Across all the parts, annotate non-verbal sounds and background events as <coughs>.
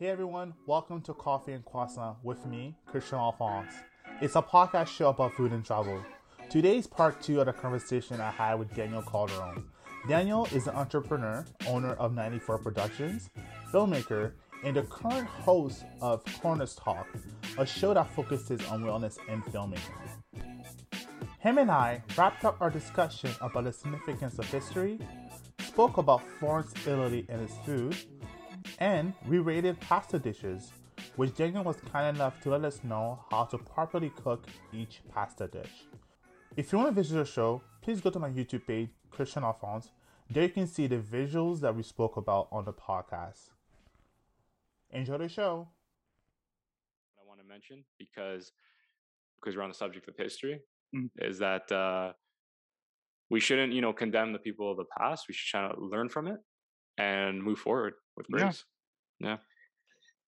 Hey everyone, welcome to Coffee and Croissant with me, Christian Alphonse. It's a podcast show about food and travel. Today's part two of the conversation I had with Daniel Calderon. Daniel is an entrepreneur, owner of 94 Productions, filmmaker, and the current host of Corners Talk, a show that focuses on wellness and filmmaking. Him and I wrapped up our discussion about the significance of history, spoke about Florence, Italy, and its food, and we rated pasta dishes, which Daniel was kind enough to let us know how to properly cook each pasta dish. If you want to visit the show, please go to my YouTube page, Christian Alphonse. There you can see the visuals that we spoke about on the podcast. Enjoy the show. I want to mention because because we're on the subject of history Mm. is that uh, we shouldn't you know condemn the people of the past. We should try to learn from it and move forward with Yeah. grace. Yeah,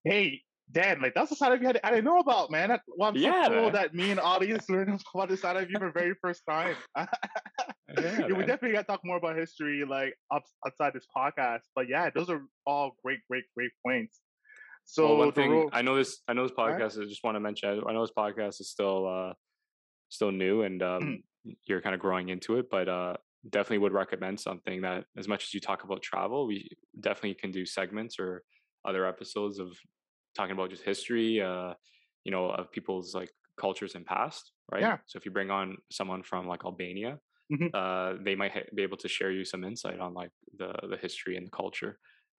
Hey, Dan, like that's a side of you I didn't- I didn't know about, man. That, well, I'm so Yeah, cool man. that me and audience <laughs> learned about the side of you for the very first time. <laughs> Yeah, we definitely got to talk more about history, like outside this podcast. But yeah, those are all great, great, great points. So well, one thing rule- I know this I know this podcast. I just want to mention. I I know this podcast is still uh, still new and um, Mm. you're kind of growing into it, but uh, definitely would recommend something that as much as you talk about travel, we definitely can do segments or other episodes of talking about just history. Uh, you know, of people's like cultures and past, right? Yeah. So if you bring on someone from like Albania, Mhm. uh, they might ha- be able to share you some insight on like the the history and the culture,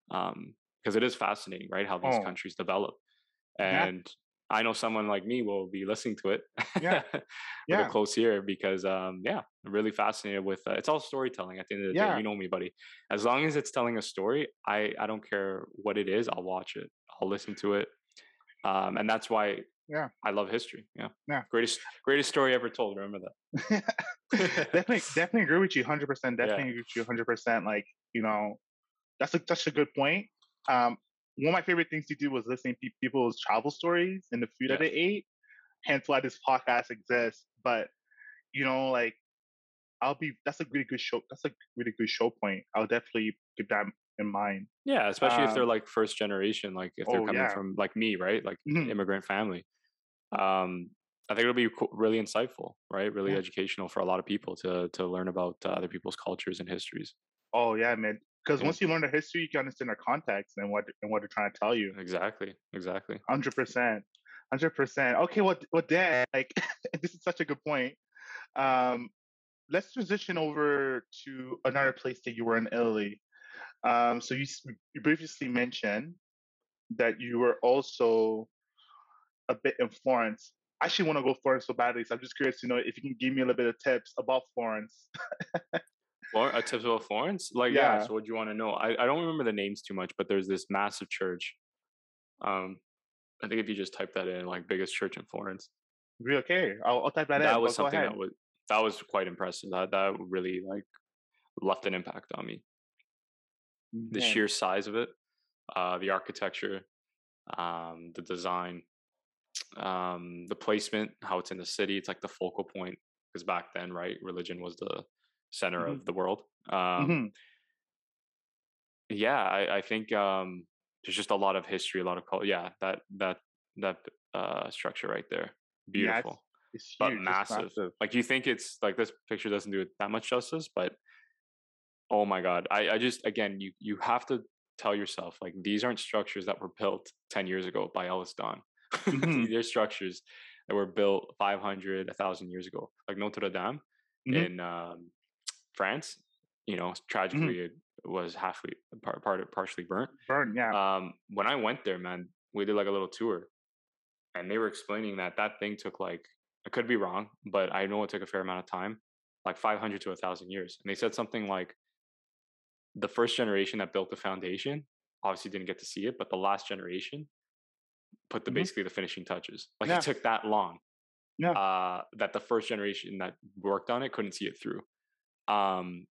because it is fascinating, right? How these Oh. countries develop, and I know someone like me will be listening to it. Yeah. <laughs> with Yeah. a close ear because um yeah I'm really fascinated with uh, it's all storytelling at the end of the Yeah. day you know me buddy as long as it's telling a story i i don't care what it is i'll watch it i'll listen to it um and that's why Yeah. i love history yeah Yeah. greatest greatest story ever told remember that <laughs> definitely, definitely agree with you, hundred percent. <laughs> Definitely agree with you, hundred percent. Like you know, that's a that's a good point. Um, one of my favorite things to do was listening to people's travel stories and the food that they ate. Hence why this podcast exists. But you know, like I'll be that's a really good show. That's a really good show point. I'll definitely keep that in mind. yeah especially if they're Um, like first generation like if they're oh, coming yeah. from like me right like Mhm. immigrant family um i think it'll be really insightful right really Yeah. educational for a lot of people to to learn about uh, other people's cultures and histories Oh yeah, man. Because once you learn the history, you can understand their context and what and what they're trying to tell you. exactly exactly Hundred percent, hundred percent. Okay, well, well, Dan, like <laughs> this is such a good point. Um, let's transition over to another place that you were in Italy. Um, so you you previously mentioned that you were also a bit in Florence. I actually want to go Florence so badly, so I'm just curious to know if you can give me a little bit of tips about Florence. <laughs> Flor- uh, tips about Florence? Like, yeah. Yeah. So, what do you want to know? I, I don't remember the names too much, but there's this massive church. Um, I think if you just type that in, like biggest church in Florence? Okay, I'll, I'll type that, that, in. That was something that was that was quite impressive. That that really like left an impact on me. The sheer size of it, uh, the architecture, um, the design, um, the placement, how it's in the city. It's like the focal point because back then, right, religion was the center Mhm. of the world. Um, Mhm. yeah i, I think um there's just a lot of history a lot of culture yeah that that that uh structure right there Yeah, it's- beautiful It's but huge, it's massive. like you think it's like this picture doesn't do it that much justice but oh my god i i just again you you have to tell yourself like these aren't structures that were built 10 years ago by EllisDon <laughs> Mhm. they're structures that were built 500 1000 years ago like notre dame Mhm. in um france you know tragically it was halfway part, part partially burnt Burn, yeah. um when i went there man we did like a little tour and they were explaining that that thing took like i could be wrong but i know it took a fair amount of time like 500 to a 1000 years and they said something like the first generation that built the foundation obviously didn't get to see it but the last generation put the Mhm. basically the finishing touches like Yeah. it took that long Yeah. uh that the first generation that worked on it couldn't see it through um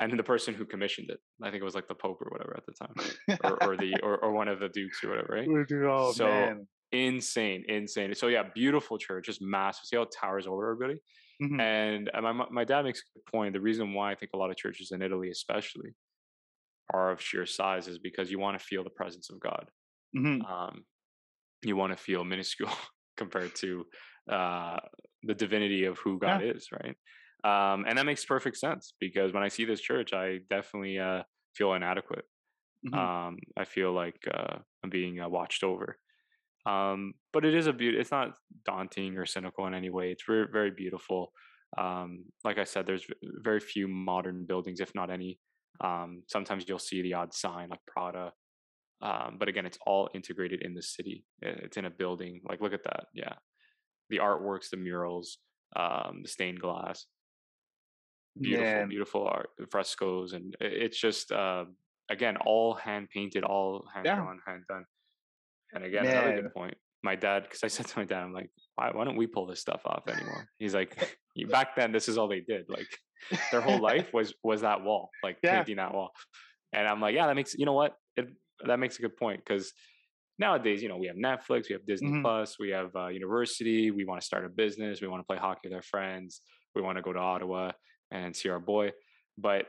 and the person who commissioned it i think it was like the pope or whatever at the time or, or the or, or one of the dukes or whatever right <laughs> oh So, man. insane insane so yeah beautiful church just massive see how it towers over everybody Mhm. and my my- dad makes a good point the reason why i think a lot of churches in italy especially are of sheer size is because you want to feel the presence of God. Mhm. Um, you want to feel minuscule <laughs> compared to uh, the divinity of who God is, right? Um, and that makes perfect sense because when I see this church, I definitely uh, feel inadequate. Mhm. Um, I feel like uh, I'm being uh, watched over. Um, but it is a beauty. It's not daunting or cynical in any way. It's very, very beautiful. Um, like I said, there's very few modern buildings, if not any. Um, sometimes you'll see the odd sign like Prada, um, but again, it's all integrated in the city. It's in a building. Like, look at that. Yeah, the artworks, the murals, um, the stained glass, beautiful, Man. beautiful art, frescoes, and it's just uh, again all hand painted, all hand Yeah. drawn, hand done. And again, another Man. good point. My dad, because I said to my dad, I'm like, why, why don't we pull this stuff off anymore? He's like, <laughs> back then, this is all they did. Like, their whole life <laughs> was was that wall, like Yeah. painting that wall. And I'm like, yeah, that makes you know what? It, that makes a good point because nowadays, you know, we have Netflix, we have Disney Mhm. Plus, we have uh, university. We want to start a business. We want to play hockey with our friends. We want to go to Ottawa and see our boy. But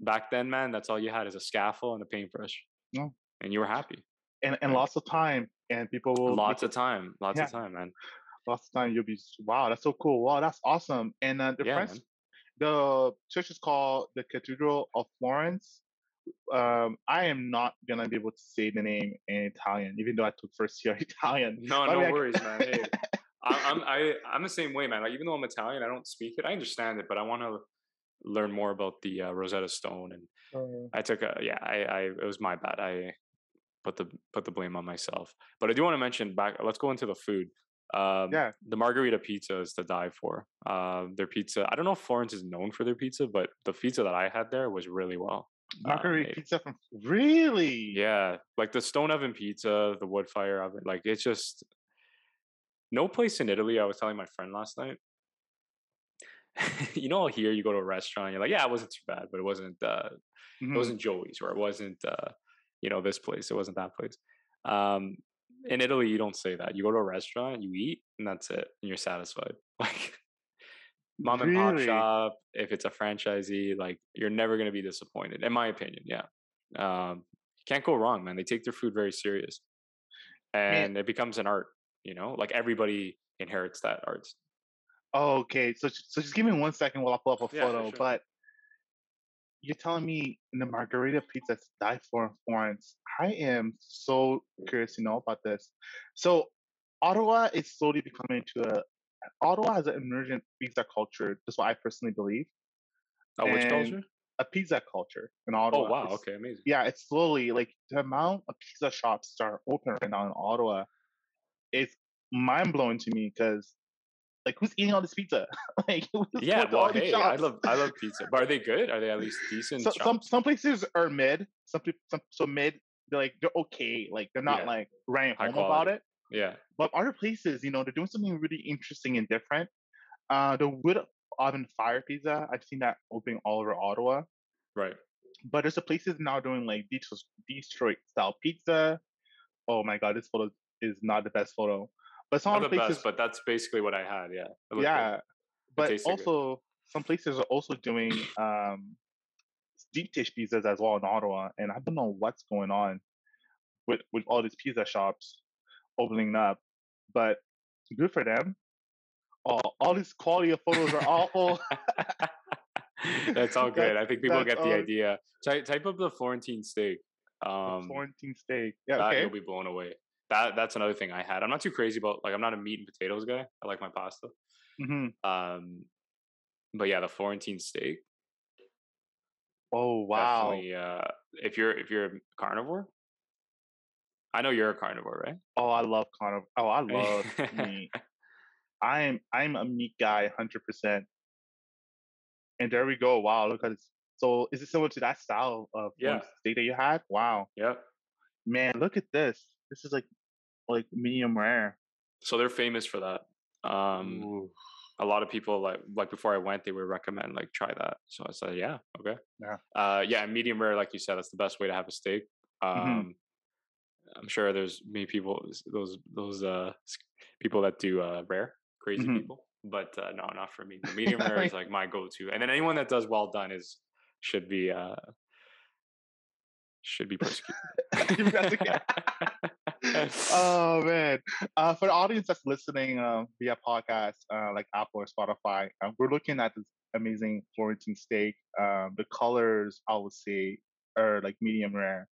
back then, man, that's all you had is a scaffold and a paintbrush, Yeah. and you were happy. and and lots of time, and people will Lots of time, lots Yeah. of time, man. lots of time. You'll be wow, that's so cool. Wow, that's awesome. And uh, the Yeah, French, the church is called the Cathedral of Florence. Um, I am not gonna be able to say the name in Italian, even though I took first year <laughs> Italian. No, the no I- worries, man. Hey, I, I'm I, I'm the same way, man. Like even though I'm Italian, I don't speak it. I understand it, but I want to learn more about the uh, Rosetta Stone. And Uh, I took a yeah, I, I it was my bad. I put the put the blame on myself. But I do want to mention back. Let's go into the food. Um, Yeah. the margarita pizza is to die for. Uh, their pizza. I don't know if Florence is known for their pizza, but the pizza that I had there was really well. uh, margarita made. pizza from really? Yeah, like the stone oven pizza, the wood fire oven, like it's just no place in Italy. I was telling my friend last night. <laughs> you know, here you go to a restaurant, you're like, yeah, it wasn't too bad, but it wasn't. Uh, Mhm. It wasn't Joey's, or it wasn't, uh, you know, this place. It wasn't that place. Um, in Italy, you don't say that. You go to a restaurant, you eat, and that's it, and you're satisfied. <laughs> Like mom and pop shop, if it's a franchisee, like you're never going to be disappointed, in my opinion. Yeah. Um, can't go wrong, man. They take their food very serious, and it becomes an art. You know, like everybody inherits that art. Oh, okay. So so just give me one second while I pull up a Yeah, photo. sure. But you're telling me the margarita pizza is die for in Florence. I am so curious to know about this. So Ottawa is slowly becoming to a Ottawa has an emergent pizza culture. That's what I personally believe. Oh, which And culture? A pizza culture in Ottawa. Oh, Ottawa. wow. It's- Okay, amazing. yeah, it's slowly like the amount of pizza shops that are open right now in Ottawa is mind blowing to me because like who's eating all this pizza? <laughs> like Yeah, well, hey, I love I love pizza. But are they good? Are they at least decent? So, some some places are mid. Some some so mid. They're like they're okay. Like they're not Yeah. like running High home about it. Yeah. But other places, you know, they're doing something really interesting and different. Uh, the wood oven fire pizza, I've seen that opening all over Ottawa. Right. But there's a places now doing like Detroit, Detroit style pizza. Oh my god, this photo is not the best photo. But some Not the places, best, but that's basically what I had. Yeah. Looked good. yeah. But tasted good. also some places are also doing <clears throat> um deep dish pizzas as well in Ottawa, and I don't know what's going on with with all these pizza shops opening up. But good for them. All all these quality of photos are awful. <laughs> That's all <laughs> good. I think people get the all- idea. Type, type up the Florentine steak. The Um, Florentine steak. Yeah, that okay. you'll be blown away. That that's another thing I had. I'm not too crazy about like I'm not a meat and potatoes guy. I like my pasta. hmm Um, but yeah, the Florentine steak. Oh wow. Uh, if you're if you're a carnivore, I know you're a carnivore, right? Oh, I love carnivore. Oh, I love <laughs> meat. I'm I'm a meat guy, hundred percent. And there we go. Wow, look at this. So is it similar to that style of Yeah. Steak that you had? Wow, Yep. man, look at this. This is like like medium rare. So they're famous for that. Um, Ooh. a lot of people like like before I went, they would recommend like try that. So I said, yeah, okay, Yeah. uh, yeah. Medium rare, like you said, that's the best way to have a steak. Um, Mhm. I'm sure there's many people, those those uh people that do uh rare, crazy Mhm. people, but uh, no, not for me. The <laughs> medium rare is like my go-to, and then anyone that does well done is should be uh should be persecuted. <laughs> <laughs> oh man! Uh, for the audience that's listening uh, via podcast, uh, like Apple or Spotify, uh, we're looking at this amazing Florentine steak. Um, the colors, I would say, are like medium rare.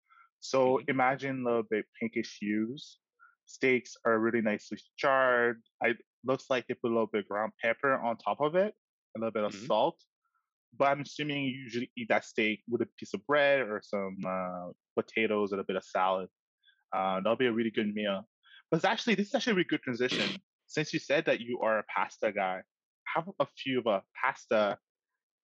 So mm-hmm. imagine a little bit pinkish hues. Steaks are really nicely charred. It looks like they put a little bit of ground pepper on top of it, a little bit of mm-hmm. salt. But I'm assuming you usually eat that steak with a piece of bread or some uh, potatoes and a bit of salad. Uh, that'll be a really good meal. But it's actually, this is actually a really good transition. Since you said that you are a pasta guy, have a few of a pasta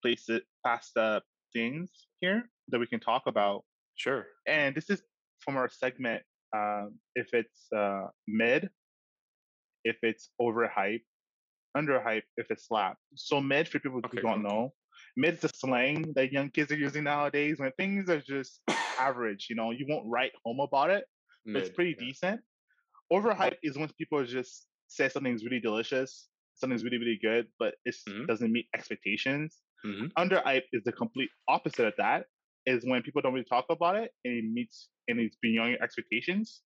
places, pasta things here that we can talk about. Sure. And this is from our segment. Um, if it's uh, mid, if it's overhyped, underhyped, if it's slap. So mid for people okay, who don't know, mid is the slang that young kids are using nowadays when things are just <coughs> average. You know, you won't write home about it. Mid, it's pretty yeah. decent. Overhype is when people just say something's really delicious, something's really really good, but it mm-hmm. doesn't meet expectations. Mm-hmm. Underhyped is the complete opposite of that. Is when people don't really talk about it and it meets and it's beyond your expectations.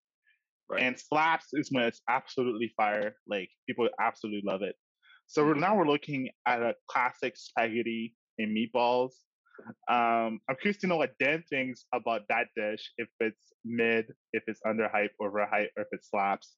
Right. And slaps is when it's absolutely fire. Like people absolutely love it. So mm-hmm. now we're looking at a classic spaghetti and meatballs. Um, I'm curious to know what Dan thinks about that dish. If it's mid, if it's under hype, over hype, or if it slaps.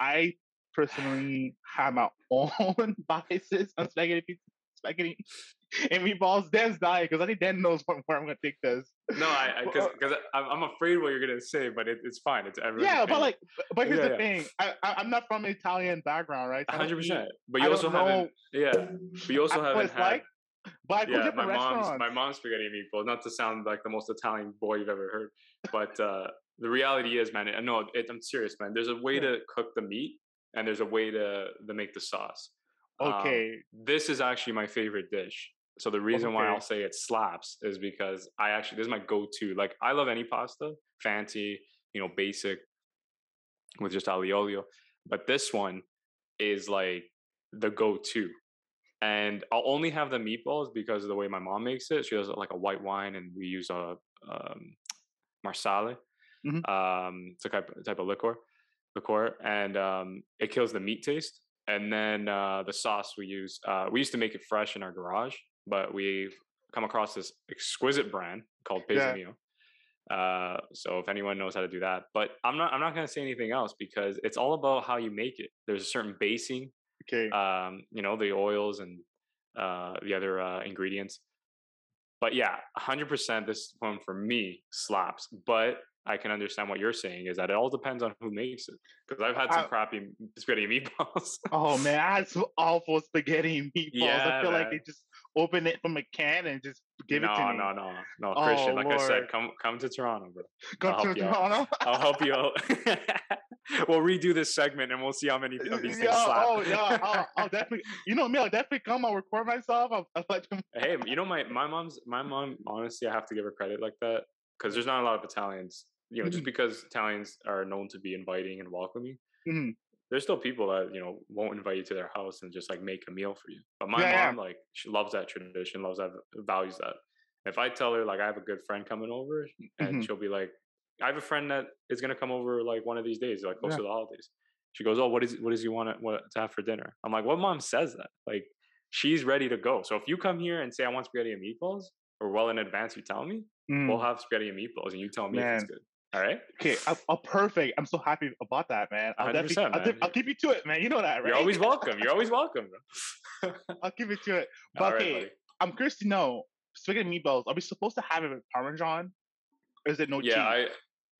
I personally have my <laughs> own <laughs> biases on spaghetti pizza, spaghetti <laughs> and meatballs. Dan's dying because I think Dan knows where, I'm gonna take this. No, I because because I'm afraid what you're gonna say, but it, it's fine. It's everything. Yeah, but like, but here's yeah, the yeah. thing. I, I am not from an Italian background, right? Hundred percent. But you also haven't. Yeah, but you also haven't had. Like, but yeah, my mom's my mom's spaghetti and meatballs. Not to sound like the most Italian boy you've ever heard, but uh, the reality is, man. No, it, I'm serious, man. There's a way to cook the meat, and there's a way to to make the sauce. Okay. Um, this is actually my favorite dish. So the reason okay. why I'll say it slaps is because I actually this is my go-to. Like I love any pasta, fancy, you know, basic with just aglio olio, but this one is like the go-to. And I'll only have the meatballs because of the way my mom makes it. She does like a white wine, and we use a um, marsala. Mm-hmm. Um, it's a type, type of liquor, liqueur, and um, it kills the meat taste. And then uh, the sauce we use, uh, we used to make it fresh in our garage, but we've come across this exquisite brand called Pesamio. Yeah. Uh, so if anyone knows how to do that, but I'm not, I'm not going to say anything else because it's all about how you make it. There's a certain basing, okay, um, you know, the oils and uh, the other uh, ingredients. But yeah, 100% this one for me slaps. But I can understand what you're saying is that it all depends on who makes it. Because I've had some I, crappy spaghetti <laughs> meatballs. oh man, I had some awful spaghetti meatballs. Yeah, I feel man. like they just open it from a can and just give no, it to me. No, no, no, no, Christian. Oh, like Lord. I said, come come to Toronto, bro. Come I'll to Toronto. I'll help you out. <laughs> <laughs> <laughs> we'll redo this segment and we'll see how many of these things slap. Oh yeah, I'll, I'll, definitely. You know me, I'll definitely come. I'll record myself. I'll, I'll let you. hey, <laughs> you know my my mom's my mom. Honestly, I have to give her credit like that because there's not a lot of Italians. You know, mm-hmm. just because Italians are known to be inviting and welcoming. Mm-hmm there's still people that you know won't invite you to their house and just like make a meal for you. But my yeah, mom, yeah. like, she loves that tradition, loves that, values that. If I tell her like I have a good friend coming over, and mm-hmm. she'll be like, I have a friend that is gonna come over like one of these days, like close yeah. to the holidays. She goes, "Oh, what is what does he want to, what, to have for dinner?" I'm like, "What mom says that? Like, she's ready to go. So if you come here and say I want spaghetti and meatballs, or well in advance you tell me, mm. we'll have spaghetti and meatballs, and you tell me Man. if it's good." All right. Okay. I'm, I'm, perfect. I'm so happy about that, man. I'll definitely, man. I'll, I'll, keep you to it, man. You know that, right? You're always welcome. You're always welcome. <laughs> I'll keep you to it. <laughs> But okay, right, I'm curious to know, spaghetti meatballs, are we supposed to have it with Parmesan? Or is it no yeah, cheese?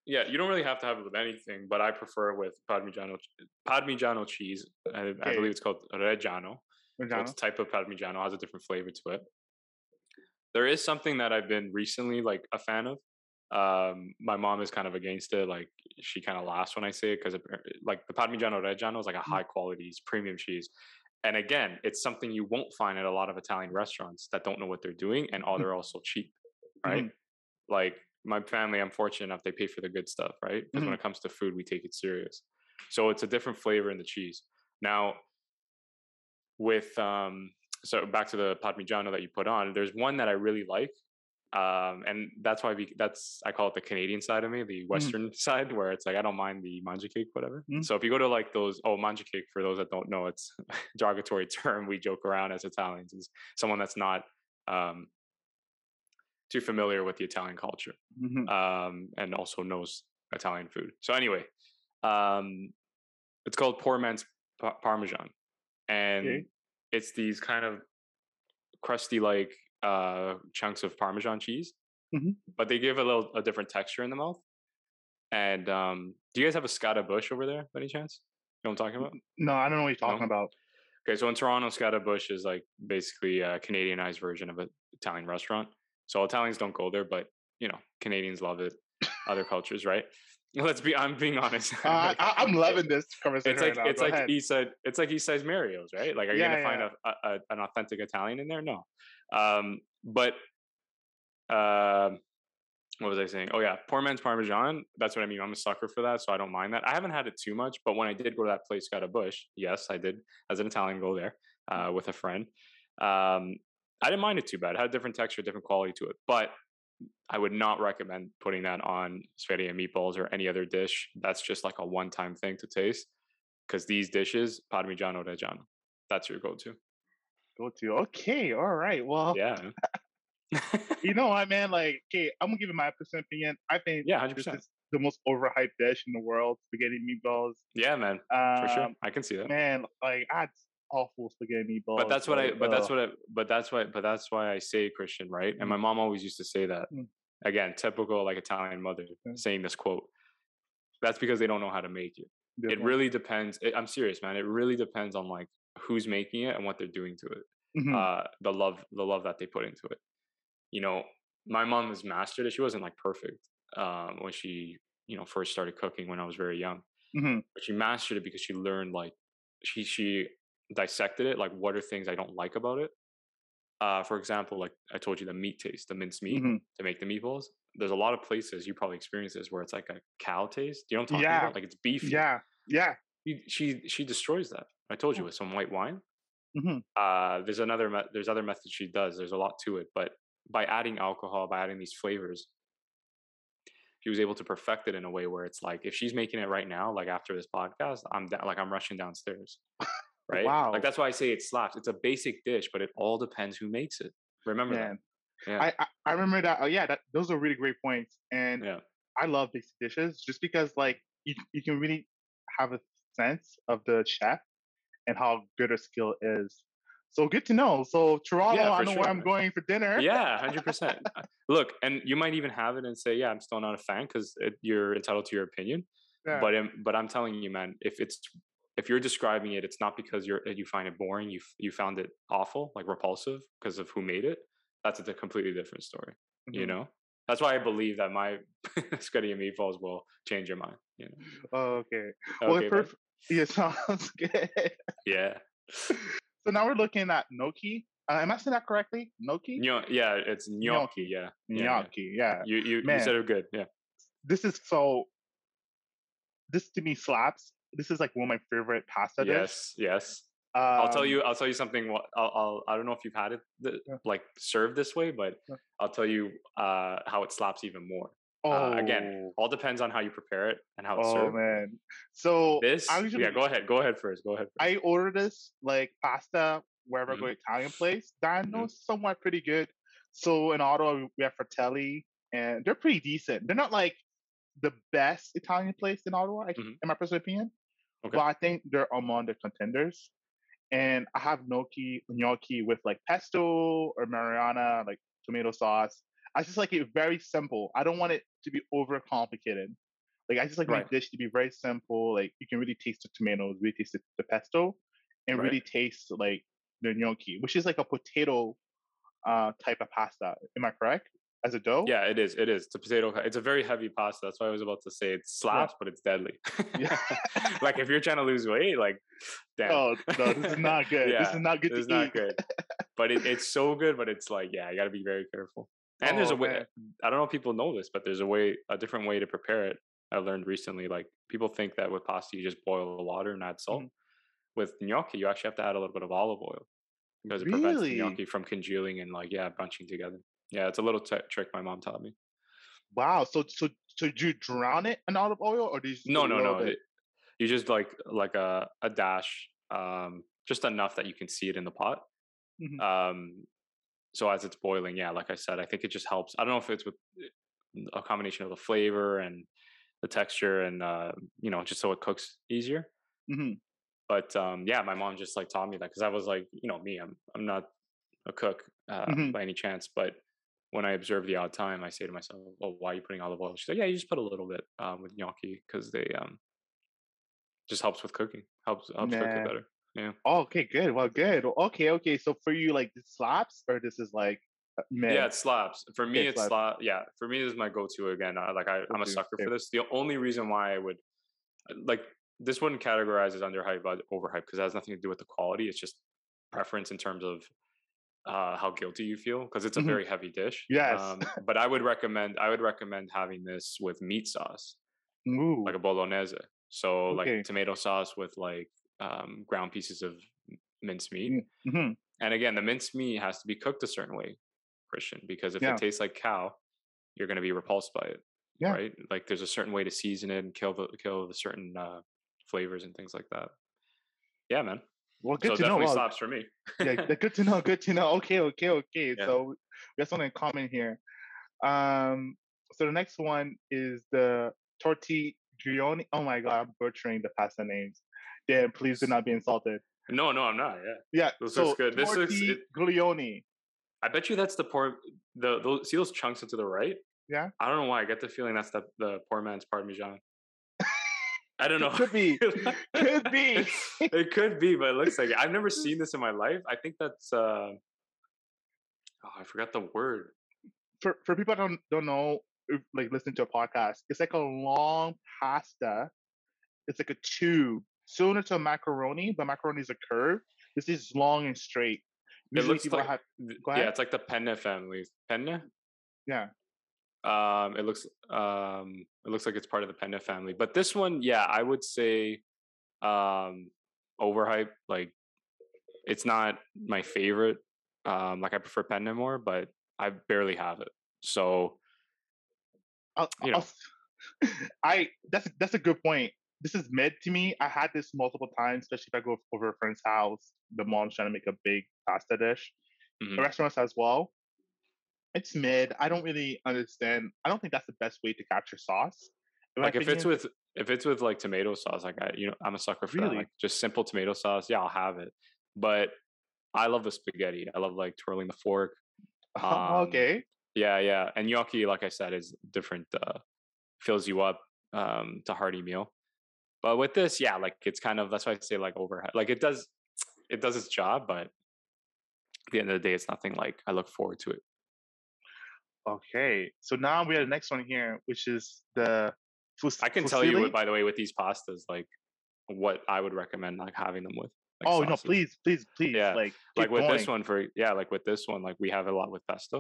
Yeah, you don't really have to have it with anything, but I prefer it with Parmigiano, Parmigiano cheese. I, okay. I believe it's called Reggiano. Reggiano. So it's a type of Parmigiano, has a different flavor to it. There is something that I've been recently like a fan of, um my mom is kind of against it like she kind of laughs when i say it because like the parmigiano reggiano is like a mm. high quality premium cheese and again it's something you won't find at a lot of italian restaurants that don't know what they're doing and all mm. they're also cheap right mm-hmm. like my family i'm fortunate enough they pay for the good stuff right because mm-hmm. when it comes to food we take it serious so it's a different flavor in the cheese now with um so back to the parmigiano that you put on there's one that i really like Um, and that's why we, that's I call it the Canadian side of me, the Western <laughs> side, where it's like I don't mind the mangiacake, whatever. Mhm. So if you go to like those, oh, mangiacake for those that don't know, it's <laughs> a derogatory <laughs> term we joke around as Italians is someone that's not um, too familiar with the Italian culture Mhm. um, and also knows Italian food. So anyway, um, it's called poor man's pa- parmesan, and Okay. it's these kind of crusty like uh, chunks of parmesan cheese, Mhm. but they give a little a different texture in the mouth. And um, do you guys have a Scaddabush over there, by any chance? You know what I'm talking about? No, I don't know what you're talking No? about. Okay, so in Toronto, Scaddabush is like basically a Canadianized version of an Italian restaurant. So Italians don't go there, but you know, Canadians love it. Other <coughs> cultures, right? <laughs> Let's be. I'm being honest. Uh, <laughs> I, I- I'm <laughs> loving this conversation. it's like right it's Go like ahead. East Side. It's like Mario's, right? Like, are you Yeah, gonna find yeah. a, a, a an authentic Italian in there? No. Um, but um, what was I saying? Oh yeah, poor man's Parmesan. That's what I mean. I'm a sucker for that, so I don't mind that. I haven't had it too much, but when I did go to that place, Scaddabush. Yes, I did as an Italian go there uh, with a friend. Um, I didn't mind it too bad. It had a different texture, different quality to it, but I would not recommend putting that on spaghetti and meatballs or any other dish. That's just like a one-time thing to taste. Because these dishes, Parmigiano Reggiano, that's your go-to. Go to. Okay, all right. Well, Yeah, <laughs> you know what, man? Like, okay, I'm gonna give you my personal opinion. I think yeah, hundred this percent. is the most overhyped dish in the world: spaghetti meatballs. Yeah, man, Um, for sure. I can see that. Man, like, I awful spaghetti meatballs. but that's what I. like, But that's what I. But that's why. But that's why I say Christian, right? And my mom always used to say that. Mm. Again, typical like Italian mother saying this quote. That's because they don't know how to make it. It really depends. It, I'm serious, man. It really depends on like who's making it and what they're doing to it. Mhm. uh, the love the love that they put into it. You know, my mom has mastered it. She wasn't like perfect um, when she you know first started cooking when I was very young, Mhm. but she mastered it because she learned like she she dissected it like what are things I don't like about it. Uh, for example, like I told you, the meat taste, the minced meat Mhm. to make the meatballs. There's a lot of places you probably experience this where it's like a cow taste. You know what I'm talking Yeah. about? Like it's beefy. Yeah, yeah. She, she she destroys that. I told you Mm. with some white wine. Mhm. Uh, there's another me- there's other methods she does. There's a lot to it, but by adding alcohol, by adding these flavors, she was able to perfect it in a way where it's like if she's making it right now, like after this podcast, I'm da- like I'm rushing downstairs, right? Wow. Like that's why I say it slaps. It's a basic dish, but it all depends who makes it. Remember Man, that? Yeah. I, I remember that. Oh yeah, that those are really great points, and yeah. I love basic dishes just because like you you can really have a sense of the chef and how good a skill is. So good to know. So Toronto, Yeah, I know sure, where I'm going for dinner. yeah, <laughs> hundred percent. Uh, look, and you might even have it and say, "Yeah, I'm still not a fan," because you're entitled to your opinion. Yeah. But but I'm telling you, man, if it's if you're describing it, it's not because you're you find it boring. You you found it awful, like repulsive, because of who made it. That's a completely different story. You Mhm. know. That's why I believe that my <laughs> spaghetti and meatballs will change your mind. You know. Oh, okay. Well, Okay, bud? yeah, <laughs> sounds good. yeah. so now we're looking at gnocchi. Uh, am I saying that correctly? Gnocchi. Nyo- yeah, it's gnocchi. Yeah. yeah, yeah. Gnocchi. Yeah. You you, you said it good. Yeah. This is so. This to me slaps. This is like one of my favorite pasta dish. Yes. Yes. Um, I'll tell you. I'll tell you something. I'll, I'll. I don't know if you've had it like served this way, but. I'll tell you uh, how it slaps even more. Oh, Uh, again, all depends on how you prepare it and how it's oh served. Oh man. So This. Usually yeah. Go ahead. Go ahead first. Go ahead. First. I order this like pasta wherever I go Mhm. Italian place that I know Mhm. is somewhat pretty good. So in Ottawa we have Fratelli, and they're pretty decent. They're not like the best Italian place in Ottawa, I, Mhm. in my personal opinion, Okay. but I think they're among the contenders. And I have gnocchi, gnocchi with like pesto or marinara, like tomato sauce. I just like it very simple. I don't want it to be overcomplicated. Like I just like Right. my dish to be very simple. Like you can really taste the tomatoes, really taste the, the pesto, and Right. really taste like the gnocchi, which is like a potato uh type of pasta. Am I correct? As a dough? Yeah, it is. It is. It's a potato. It's a very heavy pasta. That's why I was about to say it slaps, but it's deadly. <laughs> Yeah. <laughs> like if you're trying to lose weight, like, damn. Oh no, this is not <laughs> good. this is not good to not eat. good. But it, it's so good. But it's like, yeah, you got to be very careful. And there's Oh, a way. man. I don't know if people know this, but there's a way, a different way to prepare it. I learned recently. Like people think that with pasta you just boil the water and add salt. Mm-hmm. With gnocchi, you actually have to add a little bit of olive oil because it prevents the gnocchi from congealing and like yeah, bunching together. Yeah, it's a little t- trick my mom taught me. Wow. So so so do you drown it in olive oil or do you just No, no, no. It, you just like like a a dash, um, just enough that you can see it in the pot. Mhm. Um, so as it's boiling, yeah, like I said, I think it just helps. I don't know if it's with eh, a combination of the flavor and the texture, and uh, you know, just so it cooks easier. Mhm. But um, yeah, my mom just like taught me that because I was like, you know, me, I'm I'm not a cook uh, Mhm. by any chance, but when I observe the odd time, I say to myself, "Well, why are you putting olive oil?" She's like, "Yeah, you just put a little bit um, with gnocchi because they um just helps with cooking, helps helps cook it better." Yeah, Oh, okay, good. Well, good. Okay, okay. So for you, like this slaps or this is like uh, yeah, it slaps. For me, Okay, it's slaps. slap. Yeah, for me, this is my go-to again. Uh, like I, I'm a sucker for this. The only reason why I would like this wouldn't categorize as underhyped, but overhyped because it has nothing to do with the quality. It's just preference in terms of uh, how guilty you feel because it's a Mhm. very heavy dish. Yes. Um, but I would recommend I would recommend having this with meat sauce, Ooh. like a bolognese. So Okay. like tomato sauce with like um, ground pieces of minced meat. hmm And again, the minced meat has to be cooked a certain way, Christian, because if Yeah. it tastes like cow, you're going to be repulsed by it. Yeah. Right? Like there's a certain way to season it and kill the kill the certain uh, flavors and things like that. Yeah, man. Well, good it to know. Well, slaps for me. <laughs> yeah, good to know. Good to know. Okay, okay, okay. Yeah. So we have something in common here. Um, so the next one is the tortiglione. Oh my god, I'm butchering the pasta names. Yeah, please do not be insulted. no, no, I'm not. Yeah. Yeah, This so looks good. This looks- tortiglione. I bet you that's the poor the those see those chunks into the right? Yeah. I don't know why. I get the feeling that's the the poor man's parmesan. I don't know. Could be. <laughs> Could be. <laughs> it could be, but it looks like it. I've never seen this in my life. I think that's uh oh, I forgot the word. For for people that don't don't know, like listen to a podcast, it's like a long pasta. It's like a tube, similar to a macaroni, but macaroni is a curve. This is long and straight. It looks like have yeah, it's like the penne family. Penne? yeah. Um, it looks um, it looks like it's part of the penne family. But this one, yeah, I would say um, overhyped. Like, it's not my favorite. Um, like I prefer penne more, but I barely have it. So I'll, You know. I'll- <laughs> I that's that's a good point. This is mid to me. I had this multiple times, especially if I go over a friend's house. The mom's trying to make a big pasta dish. Mhm. The restaurants as well. It's mid. I don't really understand. I don't think that's the best way to capture sauce. Like if it's with if it's with like tomato sauce, like I you know I'm a sucker for that. Like just simple tomato sauce, yeah, I'll have it. But I love the spaghetti. I love like twirling the fork. <laughs> Um, okay. Yeah, yeah. And gnocchi, like I said, is different. Uh, fills you up um, to hearty meal. But with this, yeah, like it's kind of that's why I say like overhead. Like it does, it does its job, but at the end of the day, it's nothing like I look forward to it. Okay. So now we have the next one here, which is the. Fus- I can tell you, by the way, with these pastas, like what I would recommend like having them with. like, oh no! Please, please, please! Yeah, Like, like with this one for yeah like with this one like we have a lot with pesto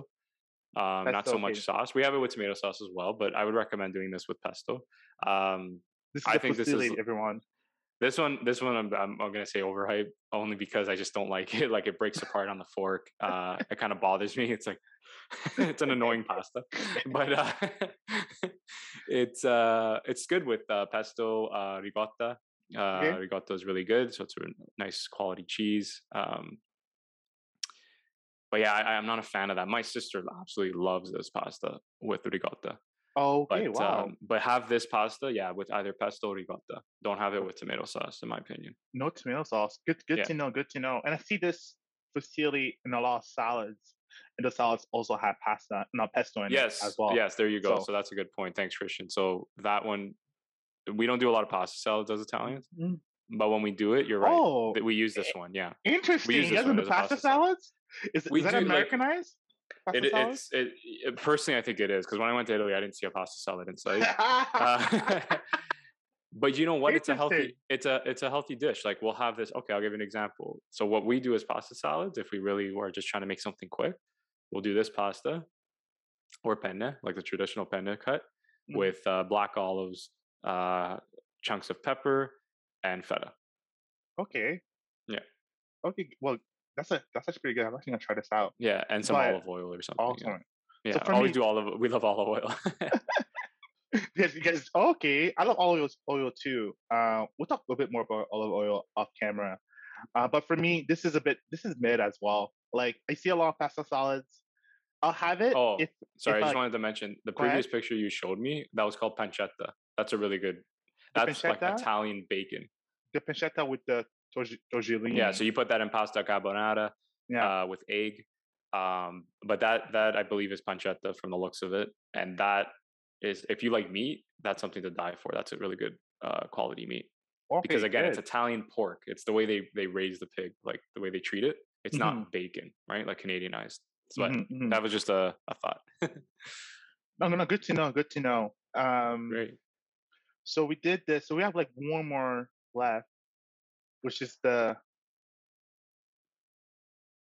um not Pesto, so okay. much sauce we have it with tomato sauce as well but i would recommend doing this with pesto um This is I think this is- everyone. this one this one i'm, I'm, I'm gonna say overhyped only because i just don't like it <laughs> like it breaks apart on the fork uh it kind of bothers me it's like <laughs> it's an annoying <laughs> pasta but uh <laughs> it's uh it's good with uh pesto uh ricotta uh Okay. ricotta is really good so it's a nice quality cheese um but yeah, I, I'm not a fan of that. My sister absolutely loves this pasta with ricotta. Okay, But wow. um, but have this pasta, yeah, with either pesto or ricotta. Don't have it with tomato sauce, in my opinion. no tomato sauce. Good, good Yeah. to know. Good to know. And I see this facility in a lot of salads, and the salads also have pasta, not pesto in Yes, it as well. yes, there you go. So- So, that's a good point. Thanks, Christian. So that one, we don't do a lot of pasta salads as Italians, Mm. but when we do it, you're right. Oh, we use this one. Yeah, interesting. use You this guys one do as a pasta pasta salad. salads? Is, is that do, Americanized? Pasta it, it's it, it. Personally, I think it is because when I went to Italy, I didn't see a pasta salad in sight. <laughs> Uh, <laughs> but you know what? It's a healthy. It's a it's a healthy dish. Like we'll have this. Okay, I'll give you an example. So what we do is pasta salads. If we really were just trying to make something quick, we'll do this pasta or penne, like the traditional penne cut, Mhm. with uh, black olives, uh, chunks of pepper, and feta. okay. Yeah. Okay. Well, that's a that's actually pretty good. I'm actually gonna try this out. Yeah, and some But olive oil or something. yeah. Awesome. Yeah, So always me- do olive. We love olive oil. <laughs> <laughs> yes, you guys. Okay, I love olive oil too. Uh, we'll talk a little bit more about olive oil off camera. Uh, but for me, this is a bit. This is mid as well. Like I see a lot of pasta salads. I'll have it Oh, if Sorry, I just I- wanted to mention the previous picture you showed me. That was called pancetta. That's a really good. That's like? Italian bacon. the pancetta with the torg-. Yeah, so you put that in pasta carbonara yeah, uh, with egg. Um, but that that I believe is pancetta from the looks of it, and that is if you like meat, that's something to die for. That's a really good uh, quality meat because Okay, again, it's. Italian pork. It's the way they they raise the pig, like the way they treat it. It's Mhm. not bacon, right? Like Canadianized. So Mhm, mhm. that was just a, a thought. No, no, no. Good to know. Good to know. <laughs> Um, Great. so we did this. So we have like one more left, which is the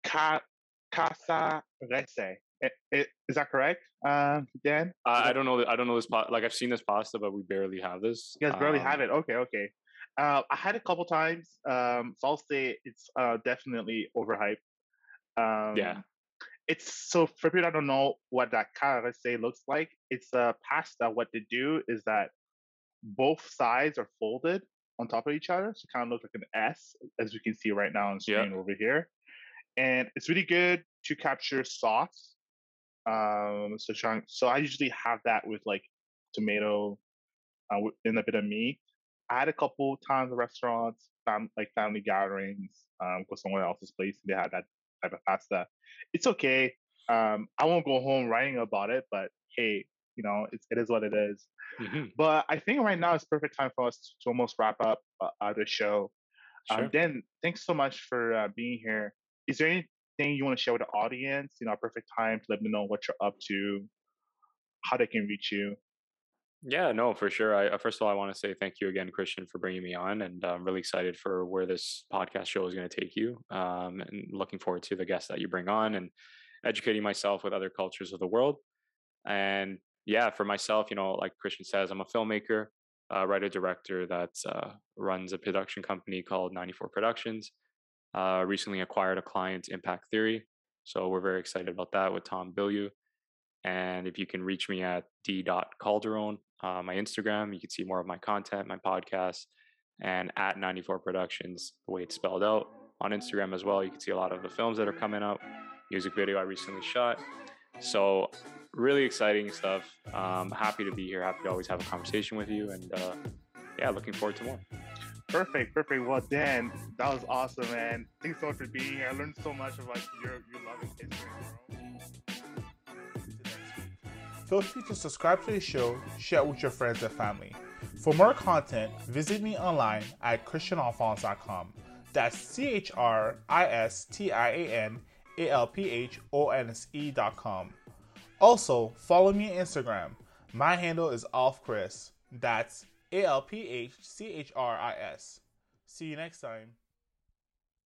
ca- casa rese. Is that correct, um, Dan? I, I don't know. I don't know this. Pa- like I've seen this pasta, but we barely have this. You guys barely Um, have it. Okay, okay. Uh, I had it a couple times. Um, so I'll say it's uh, definitely overhyped. Um, Yeah. It's so for people that don't know what that caresse looks like, it's a pasta. What they do is that both sides are folded on top of each other, so it kind of looks like an S, as we can see right now on screen over here. And it's really good to capture sauce. Um, so trying, so I usually have that with like tomato, uh, and a bit of meat. I had a couple times at restaurants, fam- like family gatherings, um, go somewhere else's place, and they had that type of pasta. It's okay. Um, I won't go home writing about it, but hey, you know, it's, it is what it is. mhm, But I think right now is perfect time for us to almost wrap up uh, the show. Sure. Um, Dan, thanks so much for uh, being here. Is there anything you want to share with the audience? You know, perfect time to let them know what you're up to, how they can reach you. Yeah, no, for sure. I uh, first of all, I want to say thank you again, Christian, for bringing me on, and I'm really excited for where this podcast show is going to take you. Um, and looking forward to the guests that you bring on and educating myself with other cultures of the world. And yeah, for myself, you know, like Christian says, I'm a filmmaker, uh, writer director that uh, runs a production company called 94 Productions. Uh, recently acquired a client, Impact Theory, so we're very excited about that with Tom Bilyeu. And if you can reach me at d.calderon, uh, my Instagram, you can see more of my content, my podcast, and at 94 Productions, the way it's spelled out. On Instagram as well, you can see a lot of the films that are coming up, music video I recently shot. So, really exciting stuff. Um, happy to be here. Happy to always have a conversation with you. And uh, yeah, looking forward to more. Perfect, perfect. Well, Dan, that was awesome, man. Thanks so much for being here. I learned so much about your your love and history. Feel free to subscribe to the show, share it with your friends and family. For more content, visit me online at christianalphonse.com. That's C H R I S T I A N A L P H O N S E.com. Also, follow me on Instagram. My handle is AlphChris. That's A L P H C H R I S. See you next time.